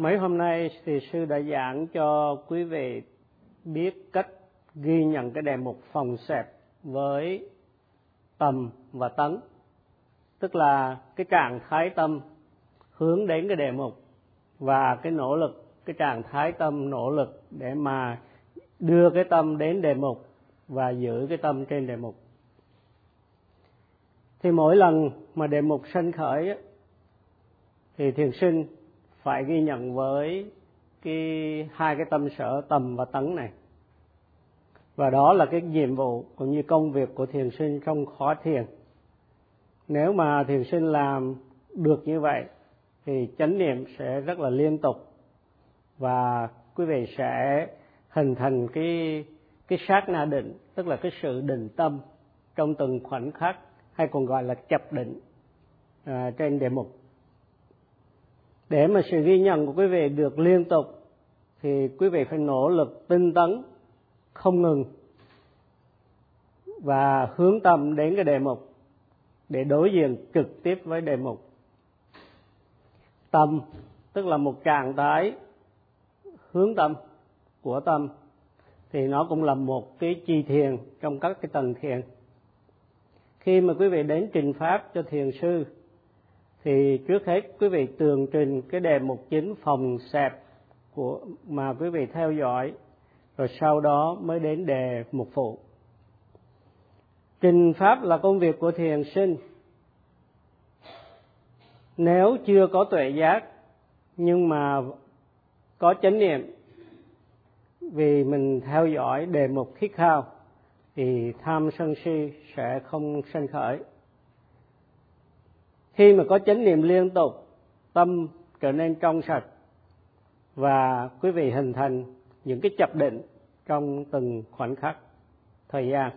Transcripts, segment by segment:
Mấy hôm nay thì sư đã giảng cho quý vị biết cách ghi nhận cái đề mục phòng xẹp với tầm và tấn. Tức là cái trạng thái tâm hướng đến cái đề mục và cái nỗ lực, cái trạng thái tâm nỗ lực để mà đưa cái tâm đến đề mục và giữ cái tâm trên đề mục. Thì mỗi lần mà đề mục sanh khởi thì thiền sinh phải ghi nhận với cái hai cái tâm sở tầm và tấn này. Và đó là cái nhiệm vụ cũng như công việc của thiền sinh trong khó thiền. Nếu mà thiền sinh làm được như vậy thì chánh niệm sẽ rất là liên tục. Và quý vị sẽ hình thành cái cái sát na định tức là cái sự định tâm trong từng khoảnh khắc hay còn gọi là chập định à, trên đề mục để mà sự ghi nhận của quý vị được liên tục, thì quý vị phải nỗ lực tinh tấn, không ngừng, và hướng tâm đến cái đề mục để đối diện trực tiếp với đề mục. Tâm, tức là một trạng thái hướng tâm của tâm, thì nó cũng là một cái chi thiền trong các cái tầng thiền. Khi mà quý vị đến trình pháp cho thiền sư thì trước hết, quý vị tường trình cái đề mục chính phòng xẹp của, mà quý vị theo dõi, rồi sau đó mới đến đề mục phụ. Trình pháp là công việc của thiền sinh. Nếu chưa có tuệ giác, nhưng mà có chánh niệm, vì mình theo dõi đề mục khích khao, thì tham sân si sẽ không sanh khởi khi mà có chánh niệm liên tục, tâm trở nên trong sạch và quý vị hình thành những cái chập định trong từng khoảnh khắc, thời gian.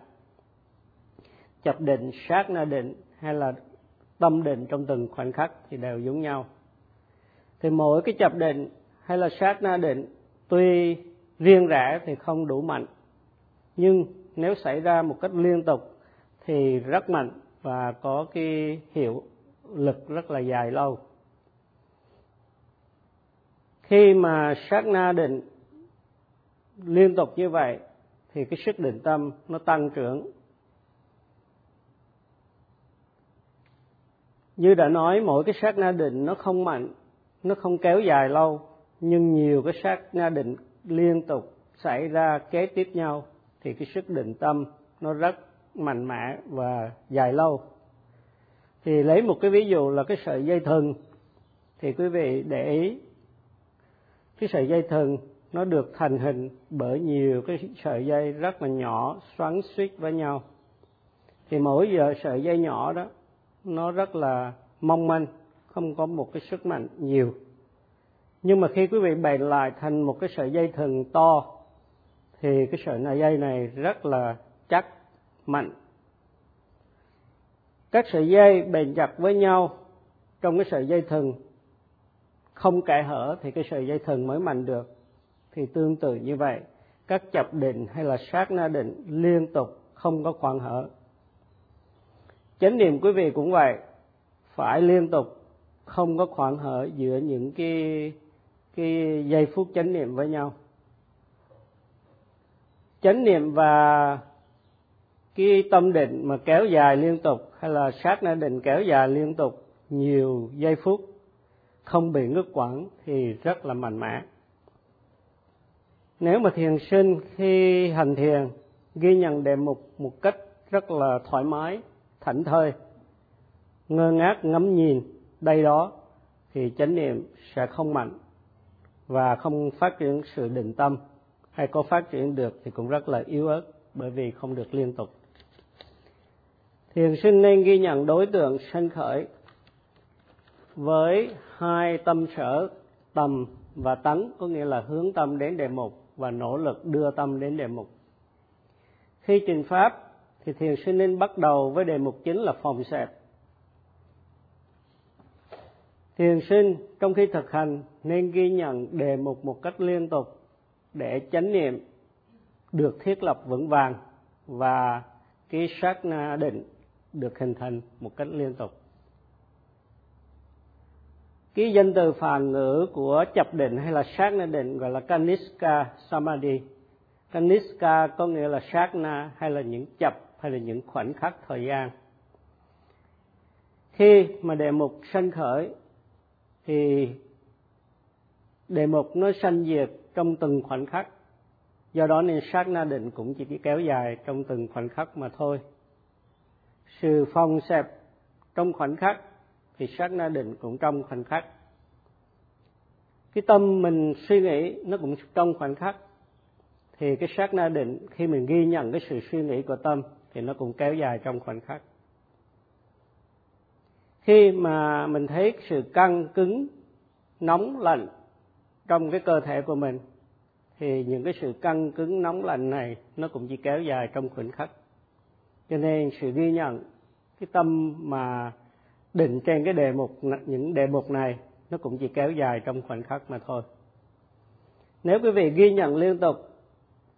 Chập định, sát na định hay là tâm định trong từng khoảnh khắc thì đều giống nhau. Thì mỗi cái chập định hay là sát na định tuy riêng rẽ thì không đủ mạnh, nhưng nếu xảy ra một cách liên tục thì rất mạnh và có cái hiệu lực rất là dài lâu. Khi mà sát na định liên tục như vậy, thì cái sức định tâm nó tăng trưởng. Như đã nói, mỗi cái sát na định nó không mạnh, nó không kéo dài lâu, nhưng nhiều cái sát na định liên tục xảy ra kế tiếp nhau, thì cái sức định tâm nó rất mạnh mẽ và dài lâu thì lấy một cái ví dụ là cái sợi dây thừng thì quý vị để ý, cái sợi dây thừng nó được thành hình bởi nhiều cái sợi dây rất là nhỏ, xoắn suýt với nhau. Thì mỗi giờ sợi dây nhỏ đó, nó rất là mong manh, không có một cái sức mạnh nhiều. Nhưng mà khi quý vị bày lại thành một cái sợi dây thừng to, thì cái sợi dây này rất là chắc, mạnh các sợi dây bền chặt với nhau trong cái sợi dây thừng. Không kẽ hở thì cái sợi dây thừng mới mạnh được. Thì tương tự như vậy, các chập định hay là sát na định liên tục không có khoảng hở. Chánh niệm quý vị cũng vậy, phải liên tục, không có khoảng hở giữa những cái cái giây phút chánh niệm với nhau. Chánh niệm và cái tâm định mà kéo dài liên tục hay là sát na định kéo dài liên tục nhiều giây phút, không bị ngứt quãng thì rất là mạnh mẽ. Nếu mà thiền sinh khi hành thiền, ghi nhận đề mục một cách rất là thoải mái, thảnh thơi, ngơ ngác ngắm nhìn đây đó, thì chánh niệm sẽ không mạnh và không phát triển sự định tâm. Hay có phát triển được thì cũng rất là yếu ớt bởi vì không được liên tục thiền sinh nên ghi nhận đối tượng sanh khởi với hai tâm sở, tầm và tấn có nghĩa là hướng tâm đến đề mục và nỗ lực đưa tâm đến đề mục. Khi trình pháp thì thiền sinh nên bắt đầu với đề mục chính là phòng xẹp. Thiền sinh trong khi thực hành nên ghi nhận đề mục một cách liên tục để chánh niệm được thiết lập vững vàng và cái sát na định được hình thành một cách liên tục. Cái danh từ phản ngữ của chập định hay là sát na định gọi là kaniska samadhi. Kaniska có nghĩa là sát na hay là những chập hay là những khoảnh khắc thời gian. Khi mà đề mục sanh khởi, thì đề mục nó sanh diệt trong từng khoảnh khắc. Do đó nên sát na định cũng chỉ kéo dài trong từng khoảnh khắc mà thôi sự phong xẹp trong khoảnh khắc, thì sát na định cũng trong khoảnh khắc. Cái tâm mình suy nghĩ nó cũng trong khoảnh khắc. Thì cái sát na định, khi mình ghi nhận cái sự suy nghĩ của tâm, thì nó cũng kéo dài trong khoảnh khắc. Khi mà mình thấy sự căng cứng, nóng lạnh trong cái cơ thể của mình, thì những cái sự căng cứng, nóng lạnh này nó cũng chỉ kéo dài trong khoảnh khắc cho nên sự ghi nhận, cái tâm mà định trên cái đề mục, những đề mục này, nó cũng chỉ kéo dài trong khoảnh khắc mà thôi. Nếu quý vị ghi nhận liên tục,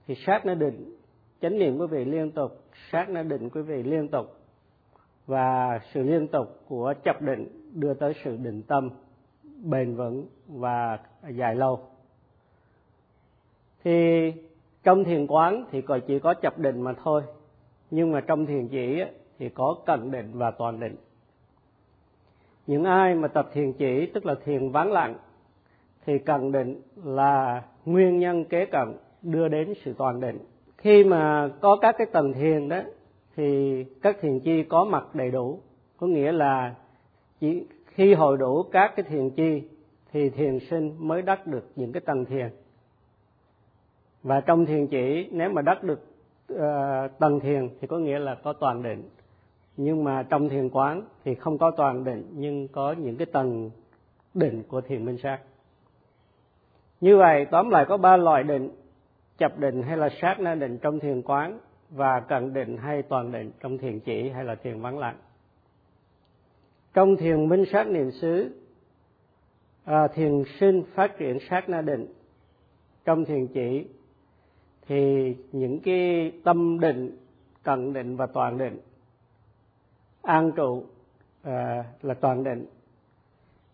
thì sát nó định. Chánh niệm quý vị liên tục, sát nó định quý vị liên tục. Và sự liên tục của chấp định đưa tới sự định tâm, bền vững và dài lâu. Thì trong thiền quán thì còn chỉ có chập định mà thôi nhưng mà trong thiền chỉ thì có cận định và toàn định. Những ai mà tập thiền chỉ, tức là thiền vắng lặng, thì cận định là nguyên nhân kế cận đưa đến sự toàn định. Khi mà có các cái tầng thiền đó, thì các thiền chi có mặt đầy đủ. Có nghĩa là chỉ khi hội đủ các cái thiền chi, thì thiền sinh mới đắc được những cái tầng thiền. Và trong thiền chỉ, nếu mà đắc được uh, tầng thiền thì có nghĩa là có toàn định. Nhưng mà trong thiền quán thì không có toàn định nhưng có những cái tầng định của thiền minh sát. Như vậy tóm lại có ba loại định chập định hay là sát na định trong thiền quán và cận định hay toàn định trong thiền chỉ hay là thiền vắng lặng. Trong thiền minh sát niệm xứ à, thiền sinh phát triển sát na định trong thiền chỉ thì những cái tâm định cận định và toàn định an trụ à, là toàn định.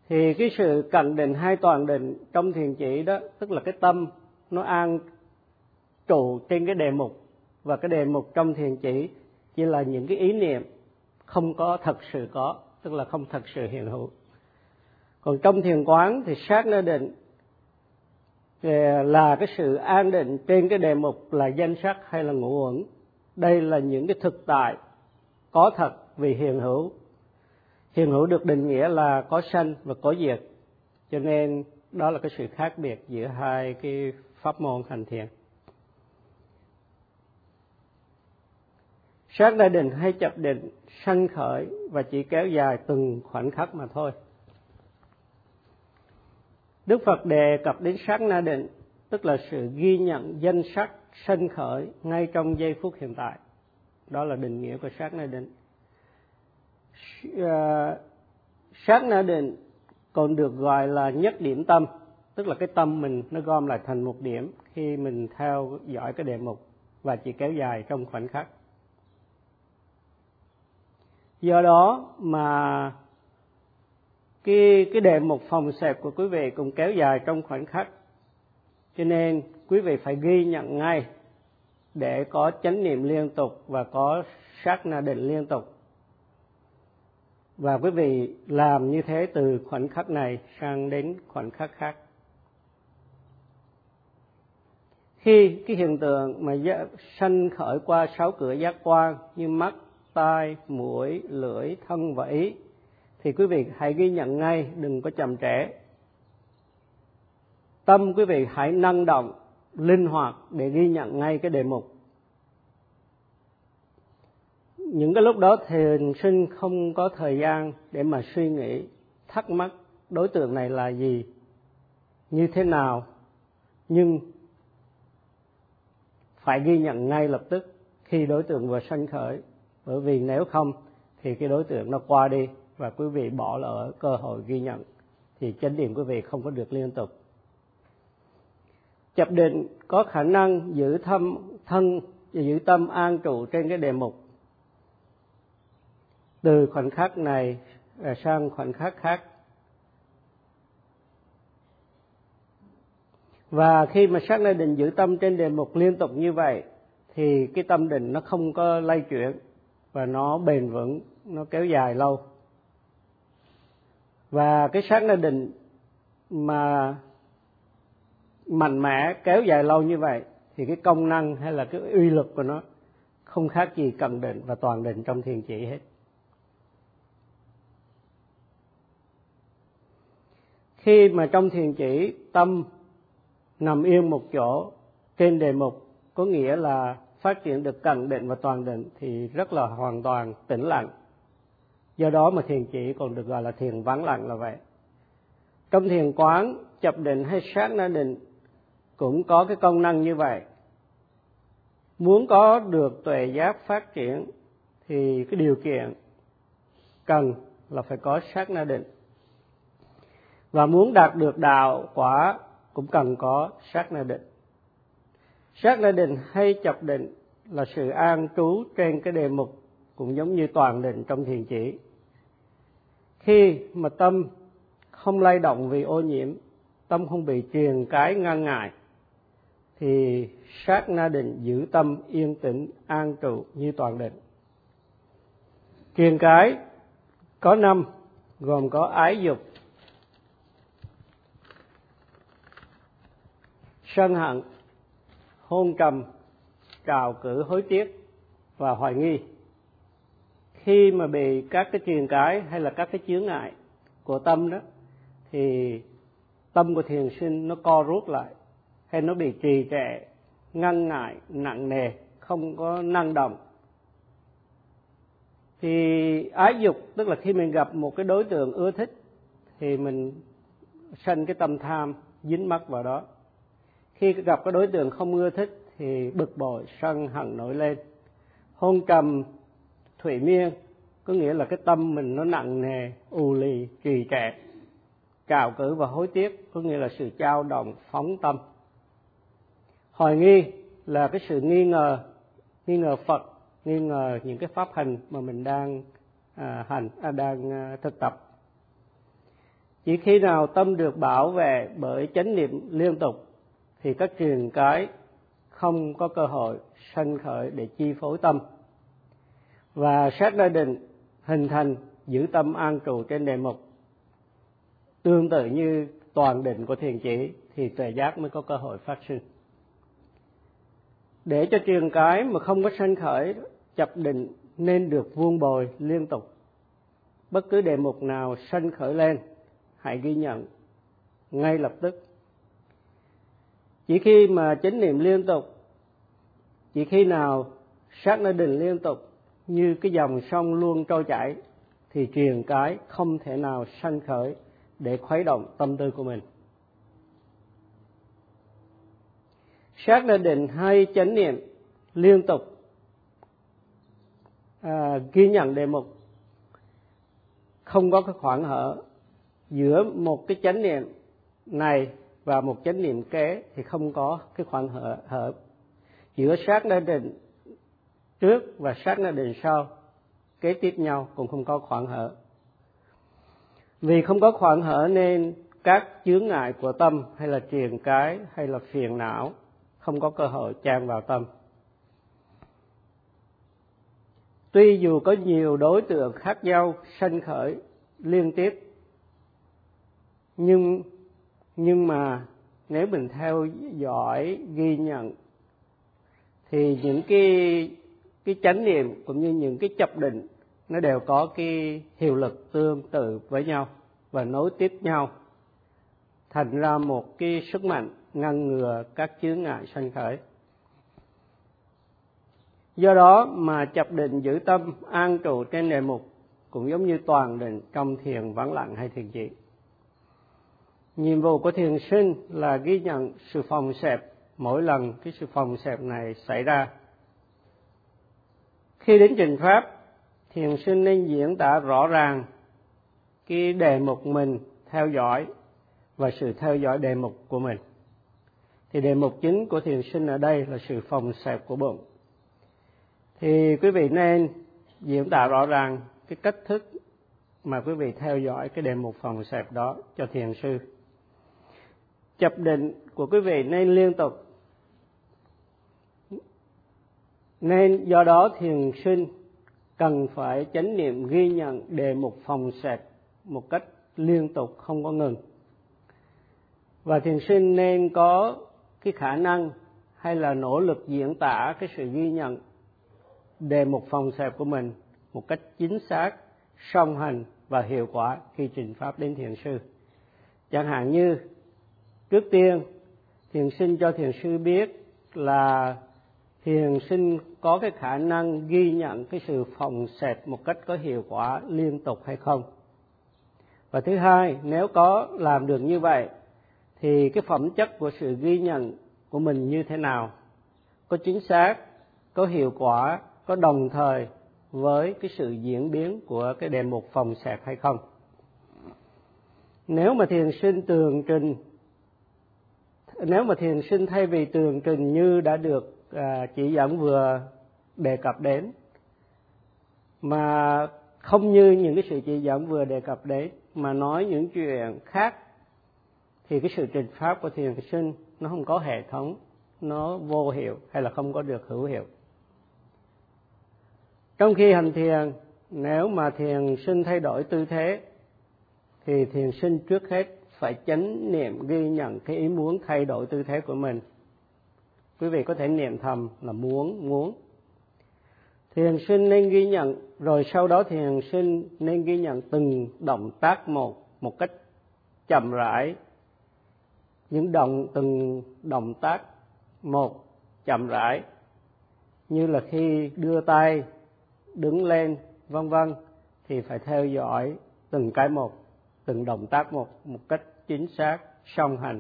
Thì cái sự cận định hay toàn định trong thiền chỉ đó tức là cái tâm nó an trụ trên cái đề mục. Và cái đề mục trong thiền chỉ chỉ là những cái ý niệm không có thật sự có tức là không thật sự hiện hữu. Còn trong thiền quán thì sát nơi định là cái sự an định trên cái đề mục là danh sắc hay là ngũ uẩn. Đây là những cái thực tại có thật vì hiện hữu. Hiện hữu được định nghĩa là có sanh và có diệt. Cho nên đó là cái sự khác biệt giữa hai cái pháp môn hành thiền. Sát đại định hay chập định, sanh khởi và chỉ kéo dài từng khoảnh khắc mà thôi. Đức Phật đề cập đến sát na định, tức là sự ghi nhận danh sắc sân khởi ngay trong giây phút hiện tại. Đó là định nghĩa của sát na định. À, sát na định còn được gọi là nhất điểm tâm, tức là cái tâm mình nó gom lại thành một điểm khi mình theo dõi cái đề mục và chỉ kéo dài trong khoảnh khắc. Do đó mà cái cái đề mục phòng xẹp của quý vị cũng kéo dài trong khoảnh khắc. Cho nên quý vị phải ghi nhận ngay để có chánh niệm liên tục và có sát na định liên tục. Và quý vị làm như thế từ khoảnh khắc này sang đến khoảnh khắc khác. Khi cái hiện tượng mà sanh khởi qua sáu cửa giác quan như mắt, tai, mũi, lưỡi, thân và ý thì quý vị hãy ghi nhận ngay, đừng có chậm trễ. Tâm quý vị hãy năng động, linh hoạt để ghi nhận ngay cái đề mục. Những cái lúc đó thiền sinh không có thời gian để mà suy nghĩ, thắc mắc đối tượng này là gì, như thế nào. Nhưng phải ghi nhận ngay lập tức khi đối tượng vừa sanh khởi. Bởi vì nếu không thì cái đối tượng nó qua đi và quý vị bỏ lỡ cơ hội ghi nhận, thì chánh niệm quý vị không có được liên tục. Chập định có khả năng giữ thâm thân và giữ tâm an trụ trên cái đề mục từ khoảnh khắc này à, sang khoảnh khắc khác. Và khi mà sát na định giữ tâm trên đề mục liên tục như vậy, thì cái tâm định nó không có lay chuyển và nó bền vững, nó kéo dài lâu và cái sát na định mà mạnh mẽ, kéo dài lâu như vậy, thì cái công năng hay là cái uy lực của nó không khác gì cần định và toàn định trong thiền chỉ hết. Khi mà trong thiền chỉ, tâm nằm yên một chỗ, trên đề mục có nghĩa là phát triển được cần định và toàn định thì rất là hoàn toàn tĩnh lặng do đó mà thiền chỉ còn được gọi là thiền vắng lặng là vậy. Trong thiền quán, chập định hay sát na định cũng có cái công năng như vậy. Muốn có được tuệ giác phát triển thì cái điều kiện cần là phải có sát na định. Và muốn đạt được đạo quả cũng cần có sát na định. Sát na định hay chập định là sự an trú trên cái đề mục cũng giống như toàn định trong thiền chỉ khi mà tâm không lay động vì ô nhiễm, tâm không bị truyền cái ngăn ngại, thì sát na định giữ tâm yên tĩnh, an trụ như toàn định. Truyền cái có năm, gồm có ái dục, sân hận, hôn trầm, trào cử hối tiếc và hoài nghi khi mà bị các cái truyền cái hay là các cái chướng ngại của tâm đó, thì tâm của thiền sinh nó co rút lại, hay nó bị trì trệ, ngăn ngại, nặng nề, không có năng động. Thì ái dục, tức là khi mình gặp một cái đối tượng ưa thích, thì mình sanh cái tâm tham, dính mắc vào đó. Khi gặp cái đối tượng không ưa thích, thì bực bội, sân hận nổi lên. Hôn trầm thủy miên. Có nghĩa là cái tâm mình nó nặng nề ù lì trì trệ cào cử và hối tiếc có nghĩa là sự trao động phóng tâm. Hoài nghi là cái sự nghi ngờ nghi ngờ phật nghi ngờ những cái pháp hành mà mình đang à, hành à, đang à, thực tập. Chỉ khi nào tâm được bảo vệ bởi chánh niệm liên tục thì các truyền cái không có cơ hội sanh khởi để chi phối tâm và sát gia định, hình thành, giữ tâm an trụ trên đề mục. Tương tự như toàn định của thiền chỉ, thì tuệ giác mới có cơ hội phát sinh. Để cho trường cái mà không có sanh khởi, chập định nên được vuông bồi liên tục. Bất cứ đề mục nào sanh khởi lên, hãy ghi nhận ngay lập tức. Chỉ khi mà chánh niệm liên tục, chỉ khi nào sát nơi định liên tục như cái dòng sông luôn trôi chảy thì truyền cái không thể nào sanh khởi để khuấy động tâm tư của mình. Sát lên định hay chánh niệm liên tục à, ghi nhận đề mục. Không có cái khoảng hở giữa một cái chánh niệm này và một chánh niệm kế thì không có cái khoảng hở, hở giữa sát lên định trước và sát na đền sau, kế tiếp nhau cũng không có khoảng hở. Vì không có khoảng hở nên các chướng ngại của tâm hay là triền cái hay là phiền não không có cơ hội chan vào tâm. Tuy dù có nhiều đối tượng khác nhau sanh khởi liên tiếp, nhưng nhưng mà nếu mình theo dõi, ghi nhận, thì những cái cái chánh niệm cũng như những cái chập định, nó đều có cái hiệu lực tương tự với nhau và nối tiếp nhau. Thành ra một cái sức mạnh ngăn ngừa các chướng ngại sanh khởi. Do đó mà chập định giữ tâm, an trụ trên đề mục cũng giống như toàn định trong thiền vắng lặng hay thiền chỉ nhiệm vụ của thiền sinh là ghi nhận sự phòng xẹp. Mỗi lần cái sự phòng xẹp này xảy ra khi đến trình pháp, thiền sinh nên diễn tả rõ ràng cái đề mục mình theo dõi và sự theo dõi đề mục của mình. Thì đề mục chính của thiền sinh ở đây là sự phòng xẹp của bụng. Thì quý vị nên diễn tả rõ ràng cái cách thức mà quý vị theo dõi cái đề mục phòng xẹp đó cho thiền sư. Chập định của quý vị nên liên tục nên do đó thiền sinh cần phải chánh niệm ghi nhận đề mục phòng sạch một cách liên tục, không có ngừng. Và thiền sinh nên có cái khả năng hay là nỗ lực diễn tả cái sự ghi nhận đề mục phòng sạch của mình một cách chính xác, song hành và hiệu quả khi trình pháp đến thiền sư. Chẳng hạn như, trước tiên, thiền sinh cho thiền sư biết là thiền sinh có cái khả năng ghi nhận cái sự phòng xẹp một cách có hiệu quả liên tục hay không? Và thứ hai, nếu có làm được như vậy, thì cái phẩm chất của sự ghi nhận của mình như thế nào? Có chính xác, có hiệu quả, có đồng thời với cái sự diễn biến của cái đề mục phòng xẹp hay không? Nếu mà thiền sinh tường trình, nếu mà thiền sinh thay vì tường trình như đã được à, chị dẫn vừa đề cập đến mà không như những cái sự chỉ dẫn vừa đề cập đến mà nói những chuyện khác thì cái sự trình pháp của thiền sinh nó không có hệ thống nó vô hiệu hay là không có được hữu hiệu. Trong khi hành thiền nếu mà thiền sinh thay đổi tư thế thì thiền sinh trước hết phải chánh niệm ghi nhận cái ý muốn thay đổi tư thế của mình quý vị có thể niệm thầm là muốn muốn. Thiền sinh nên ghi nhận, rồi sau đó thiền sinh nên ghi nhận từng động tác một một cách chậm rãi. Những động, từng động tác một chậm rãi, như là khi đưa tay, đứng lên, vân vân, thì phải theo dõi từng cái một, từng động tác một một cách chính xác, song hành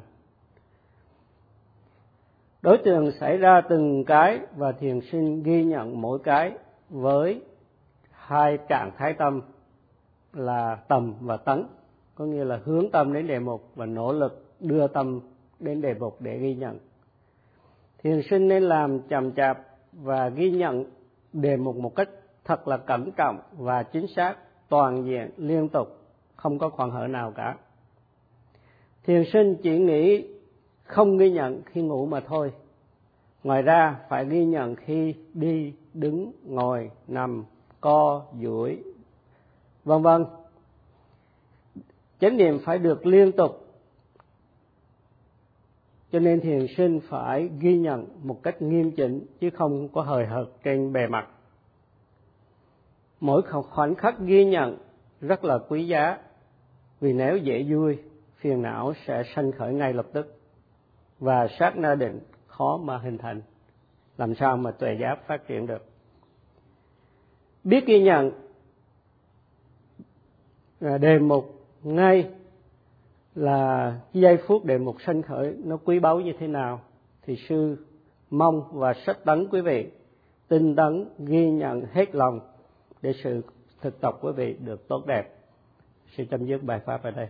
đối tượng xảy ra từng cái và thiền sinh ghi nhận mỗi cái với hai trạng thái tâm là tầm và tấn, có nghĩa là hướng tâm đến đề mục và nỗ lực đưa tâm đến đề mục để ghi nhận. Thiền sinh nên làm chậm chạp và ghi nhận đề mục một cách thật là cẩn trọng và chính xác, toàn diện, liên tục, không có khoảng hở nào cả. Thiền sinh chỉ nghĩ không ghi nhận khi ngủ mà thôi. Ngoài ra, phải ghi nhận khi đi, đứng, ngồi, nằm, co, duỗi, vân vân. Chánh niệm phải được liên tục. Cho nên thiền sinh phải ghi nhận một cách nghiêm chỉnh, chứ không có hời hợt trên bề mặt. Mỗi khoảnh khắc ghi nhận rất là quý giá, vì nếu dễ vui, phiền não sẽ sanh khởi ngay lập tức và sát na định, khó mà hình thành làm sao mà tuệ giác phát triển được biết ghi nhận à, đề mục ngay là giây phút đề mục sanh khởi nó quý báu như thế nào, thì sư mong và sách tấn quý vị, tinh tấn ghi nhận hết lòng để sự thực tập quý vị được tốt đẹp. Xin chấm dứt bài pháp ở đây.